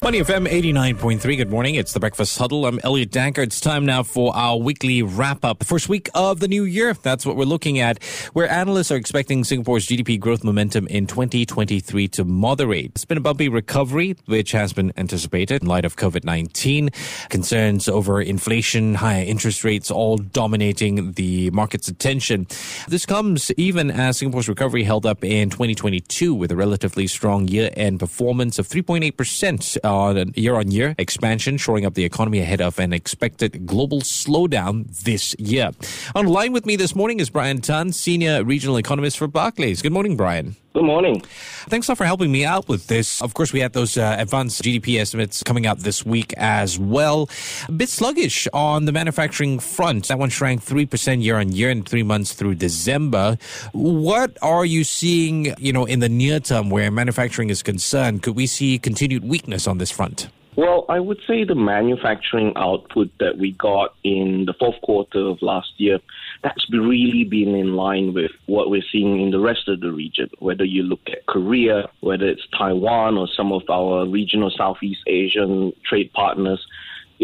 Money FM 89.3. Good morning. It's the Breakfast Huddle. I'm Elliot Danker. It's time now for our weekly wrap up. First week of the new year. That's what we're looking at, where analysts are expecting Singapore's GDP growth momentum in 2023 to moderate. It's been a bumpy recovery, which has been anticipated in light of COVID 19. Concerns over inflation, higher interest rates, all dominating the market's attention. This comes even as Singapore's recovery held up in 2022 with a relatively strong year end performance of 3.8% Uh, on year on year expansion, shoring up the economy ahead of an expected global slowdown this year. On line with me this morning is Brian Tan, Senior Regional Economist for Barclays. Good morning, Brian. Good morning. Thanks a lot for helping me out with this. Of course, we had those uh, advanced GDP estimates coming out this week as well. A bit sluggish on the manufacturing front. That one shrank 3% year on year in three months through December. What are you seeing, you know, in the near term where manufacturing is concerned? Could we see continued weakness on this front? Well, I would say the manufacturing output that we got in the fourth quarter of last year, that's really been in line with what we're seeing in the rest of the region. Whether you look at Korea, whether it's Taiwan or some of our regional Southeast Asian trade partners,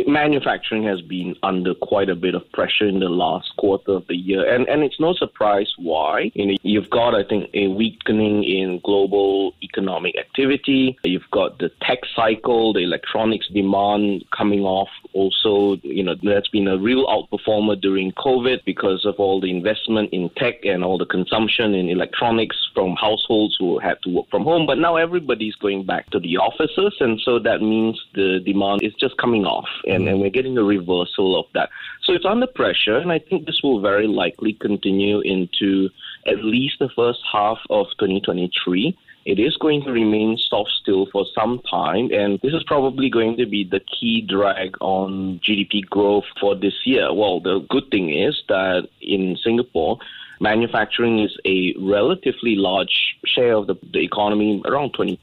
manufacturing has been under quite a bit of pressure in the last quarter of the year, and and it's no surprise why. You know, you've got I think a weakening in global economic activity. You've got the tech cycle, the electronics demand coming off. Also, you know, that's been a real outperformer during COVID because of all the investment in tech and all the consumption in electronics from households who had to work from home. But now everybody's going back to the offices, and so that means the demand is just coming off and, mm. and we're getting a reversal of that. So it's under pressure, and I think this will very likely continue into at least the first half of 2023. It is going to remain soft still for some time, and this is probably going to be the key drag on GDP growth for this year. Well, the good thing is that in Singapore, manufacturing is a relatively large share of the, the economy, around 20%.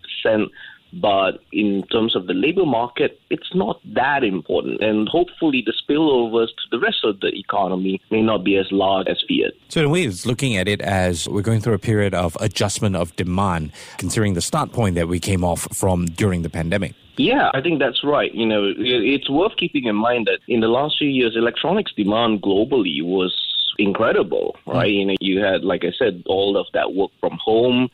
But in terms of the labor market, it's not that important. And hopefully, the spillovers to the rest of the economy may not be as large as feared. So, in a way, it's looking at it as we're going through a period of adjustment of demand, considering the start point that we came off from during the pandemic. Yeah, I think that's right. You know, it's worth keeping in mind that in the last few years, electronics demand globally was incredible, right? Mm. You know, you had, like I said, all of that work from home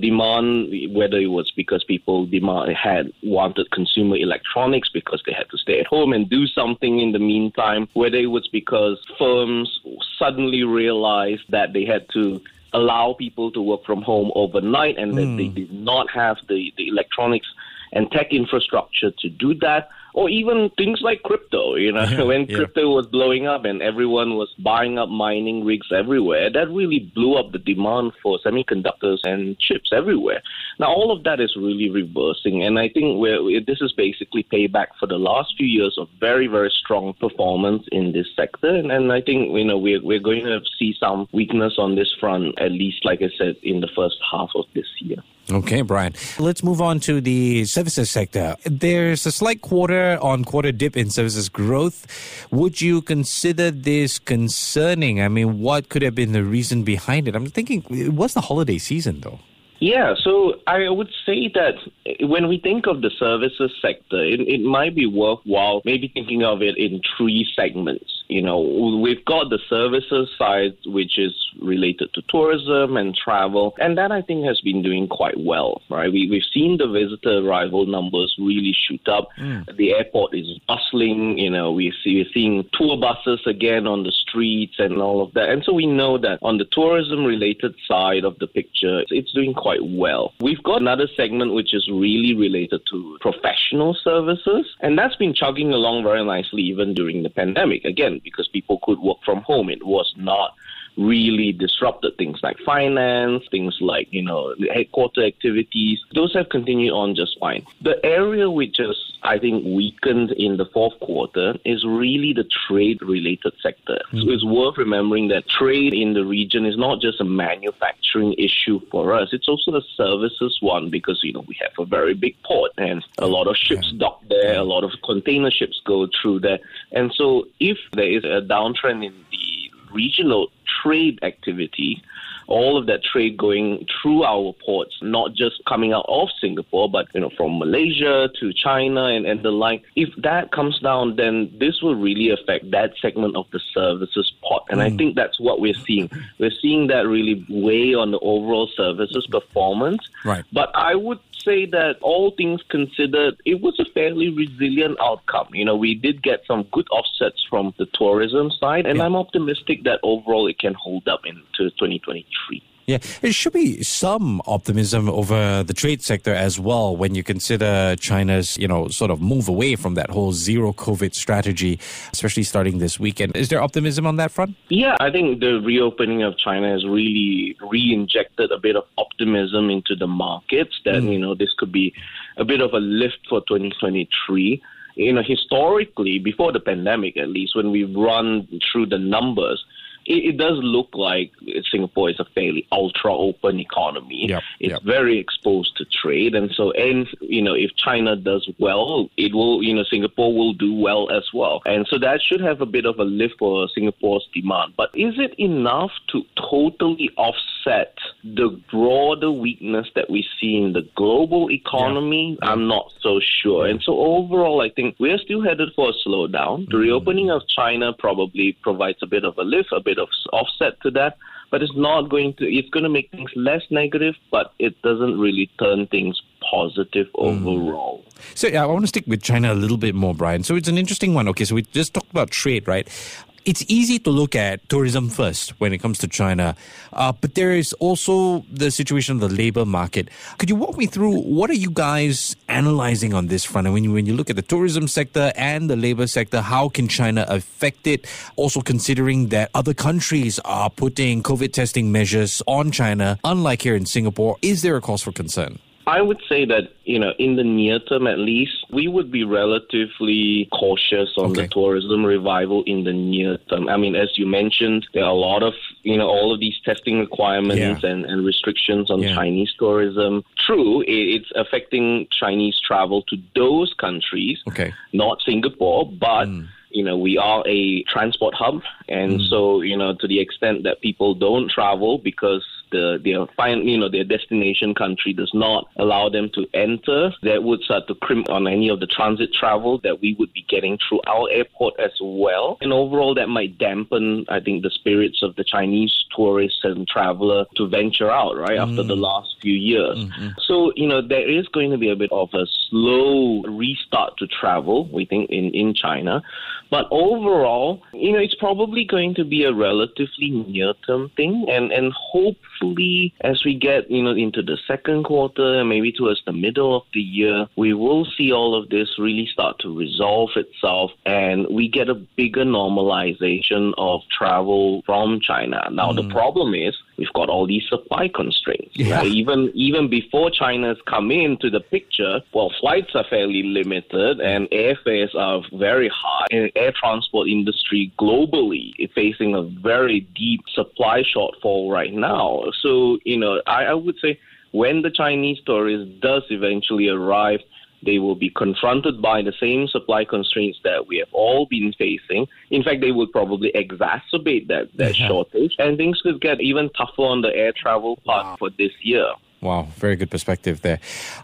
demand, whether it was because people demand had wanted consumer electronics because they had to stay at home and do something in the meantime, whether it was because firms suddenly realized that they had to allow people to work from home overnight and that they hmm. did not have the, the electronics and tech infrastructure to do that or even things like crypto. You know, yeah, when yeah. crypto was blowing up and everyone was buying up mining rigs everywhere, that really blew up the demand for semiconductors and chips everywhere. Now, all of that is really reversing, and I think we're, this is basically payback for the last few years of very, very strong performance in this sector, and, and I think you know we're we're going to see some weakness on this front, at least, like I said, in the first half of this year. Okay, Brian. Let's move on to the services sector. There's a slight quarter on quarter dip in services growth. Would you consider this concerning? I mean, what could have been the reason behind it? I'm thinking, it was the holiday season, though. Yeah, so I would say that when we think of the services sector, it, it might be worthwhile maybe thinking of it in three segments you know, we've got the services side, which is related to tourism and travel, and that I think has been doing quite well, right? We, we've seen the visitor arrival numbers really shoot up. Mm. The airport is bustling, you know, we see, we're seeing tour buses again on the streets and all of that. And so we know that on the tourism related side of the picture, it's doing quite well. We've got another segment which is really related to professional services, and that's been chugging along very nicely even during the pandemic. Again, because people could work from home. It was not really disrupted things like finance, things like, you know, headquarter activities. Those have continued on just fine. The area which has, I think, weakened in the fourth quarter is really the trade related sector. Mm-hmm. So it's worth remembering that trade in the region is not just a manufacturing issue for us, it's also a services one because, you know, we have a very big port and a lot of ships yeah. dock there, a lot of container ships go through there. And so if there is a downtrend in the regional trade activity all of that trade going through our ports, not just coming out of Singapore, but you know from Malaysia to China and, and the like. If that comes down, then this will really affect that segment of the services pot, and mm. I think that's what we're seeing. We're seeing that really weigh on the overall services performance. Right. But I would say that all things considered, it was a fairly resilient outcome. You know, we did get some good offsets from the tourism side, and yeah. I'm optimistic that overall it can hold up into 2023. Yeah, it should be some optimism over the trade sector as well when you consider China's, you know, sort of move away from that whole zero COVID strategy, especially starting this weekend. Is there optimism on that front? Yeah, I think the reopening of China has really re-injected a bit of optimism into the markets that, mm. you know, this could be a bit of a lift for 2023 you know, historically, before the pandemic at least, when we run through the numbers, it, it, does look like Singapore is a fairly ultra open economy. Yep, it's yep. very exposed to trade, and so and you know if China does well, it will you know Singapore will do well as well, and so that should have a bit of a lift for Singapore's demand. But is it enough to totally offset the broader weakness that we see in the global economy? Yeah. I'm not so sure, and so overall, I think we're still headed for a slowdown. The mm. reopening of China probably provides a bit of a lift, a bit of offset to that but it's not going to it's going to make things less negative but it doesn't really turn things positive mm. overall. So yeah, i want to stick with china a little bit more brian. So it's an interesting one. Okay so we just talked about trade right it's easy to look at tourism first when it comes to China, uh, but there is also the situation of the labor market. Could you walk me through what are you guys analyzing on this front? And when you when you look at the tourism sector and the labor sector, how can China affect it? Also considering that other countries are putting COVID testing measures on China, unlike here in Singapore, is there a cause for concern? I would say that, you know, in the near term at least, we would be relatively cautious on okay. the tourism revival in the near term. I mean, as you mentioned, there are a lot of, you know, all of these testing requirements yeah. and, and restrictions on yeah. Chinese tourism. True, it's affecting Chinese travel to those countries, okay. not Singapore, but. Mm you know, we are a transport hub. And mm. so, you know, to the extent that people don't travel because the their fine you know their destination country does not allow them to enter, that would start to crimp on any of the transit travel that we would be getting through our airport as well. And overall, that might dampen, I think, the spirits of the Chinese tourists and traveler to venture out right mm. after the last few years. Mm-hmm. So you know there is going to be a bit of a slow restart to travel. We think in in China. But overall, you know, it's probably going to be a relatively near-term thing, and and hopefully, as we get you know into the second quarter and maybe towards the middle of the year, we will see all of this really start to resolve itself, and we get a bigger normalization of travel from China. Now, mm. the problem is we've got all these supply constraints. Yeah. Right? Even even before China's come into the picture, well, flights are fairly limited and airfares are very high. And air transport industry globally is facing a very deep supply shortfall right now. So, you know, I, I would say when the Chinese tourist does eventually arrive, they will be confronted by the same supply constraints that we have all been facing. In fact, they would probably exacerbate that, that yeah. shortage, and things could get even tougher on the air travel part wow. for this year. Wow, very good perspective there.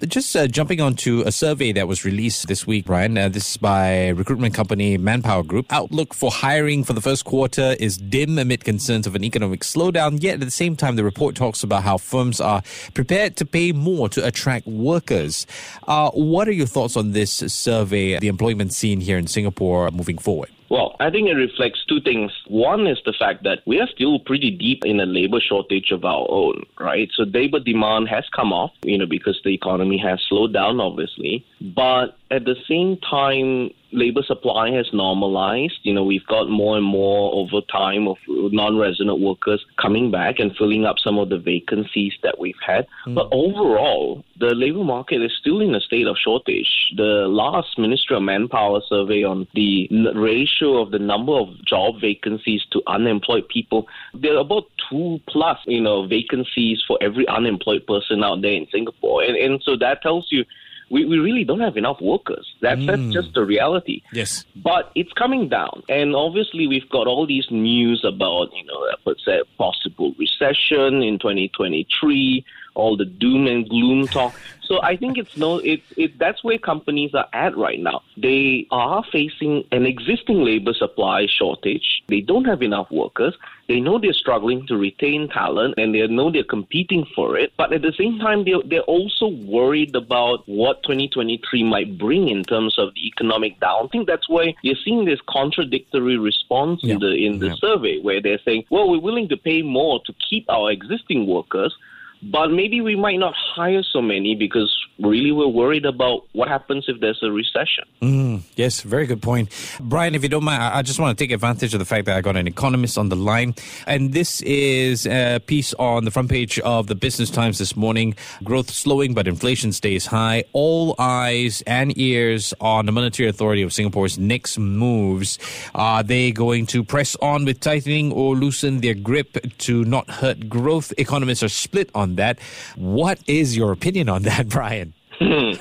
Just uh, jumping onto a survey that was released this week, Brian. Uh, this is by recruitment company Manpower Group. Outlook for hiring for the first quarter is dim amid concerns of an economic slowdown. Yet at the same time, the report talks about how firms are prepared to pay more to attract workers. Uh, what are your thoughts on this survey, the employment scene here in Singapore moving forward? Well, I think it reflects two things. One is the fact that we are still pretty deep in a labor shortage of our own, right? So labor demand has come off, you know, because the economy has slowed down, obviously. But at the same time, labor supply has normalized. You know, we've got more and more over time of non-resident workers coming back and filling up some of the vacancies that we've had. Mm. But overall, the labor market is still in a state of shortage. The last Ministry of Manpower survey on the ratio of the number of job vacancies to unemployed people, there are about two plus, you know, vacancies for every unemployed person out there in Singapore. And, and so that tells you we, we really don't have enough workers. That's, that's mm. just the reality. Yes. But it's coming down. And obviously, we've got all these news about, you know, that, possible recession in 2023, all the doom and gloom talk. So I think it's no, it, it, that's where companies are at right now. They are facing an existing labor supply shortage. They don't have enough workers. They know they're struggling to retain talent and they know they're competing for it. But at the same time, they're, they're also worried about what 2023 might bring in terms of the economic down. I think that's why you're seeing this contradictory response Yeah. in the in the Yeah. survey where they're saying, well, we're willing to pay more to keep our existing workers, but maybe we might not hire so many because really we're worried about what happens if there's a recession. Mm, yes, very good point. Brian, if you don't mind, I just want to take advantage of the fact that I got an economist on the line. And this is a piece on the front page of the Business Times this morning. Growth slowing, but inflation stays high. All eyes and ears on the Monetary Authority of Singapore's next moves. Are they going to press on with tightening or loosen their grip to not hurt growth? Economists are split on that. What is your opinion on that, Brian? Hmm.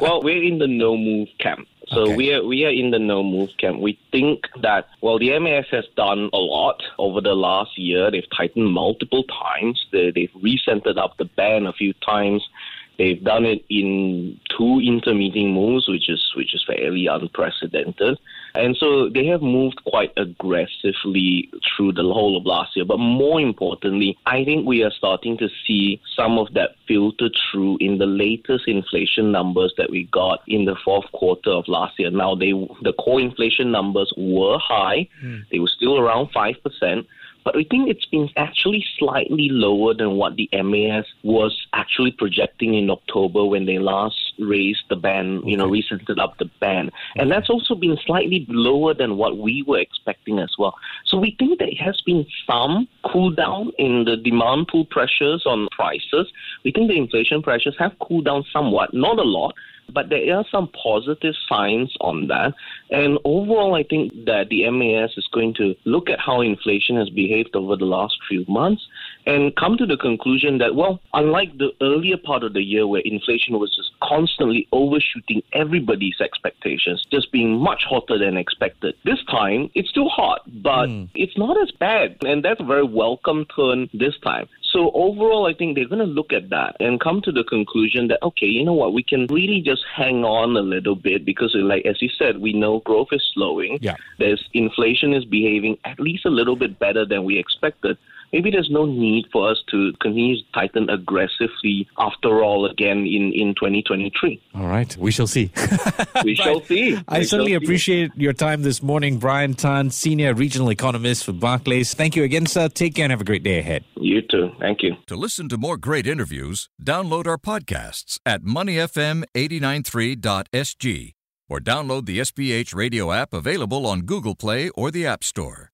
well, we're in the no move camp. So Okay. we are we are in the no move camp. We think that well, the MAS has done a lot over the last year. They've tightened multiple times. They, they've recentered up the band a few times. They've done it in two intermeeting moves, which is which is fairly unprecedented. And so they have moved quite aggressively through the whole of last year. But more importantly, I think we are starting to see some of that filter through in the latest inflation numbers that we got in the fourth quarter of last year. Now they the core inflation numbers were high. Hmm. They were still around five percent. But we think it's been actually slightly lower than what the MAS was actually projecting in October when they last raised the band, you know, recentered up the band. And that's also been slightly lower than what we were expecting as well. So we think there has been some cool down in the demand pull pressures on prices. We think the inflation pressures have cooled down somewhat, not a lot. But there are some positive signs on that. And overall, I think that the MAS is going to look at how inflation has behaved over the last few months and come to the conclusion that, well, unlike the earlier part of the year where inflation was just constantly overshooting everybody's expectations, just being much hotter than expected, this time it's still hot, but hmm. it's not as bad. And that's a very welcome turn this time. So overall, I think they're going to look at that and come to the conclusion that okay, you know what, we can really just hang on a little bit because, like as you said, we know growth is slowing. Yeah. There's inflation is behaving at least a little bit better than we expected. Maybe there's no need for us to continue to tighten aggressively after all again in, in 2023. All right, we shall see. We shall see. I We certainly shall see. appreciate your time this morning, Brian Tan, Senior Regional Economist for Barclays. Thank you again, sir. Take care and have a great day ahead. You too. Thank you. To listen to more great interviews, download our podcasts at moneyfm893.sg or download the SPH radio app available on Google Play or the App Store.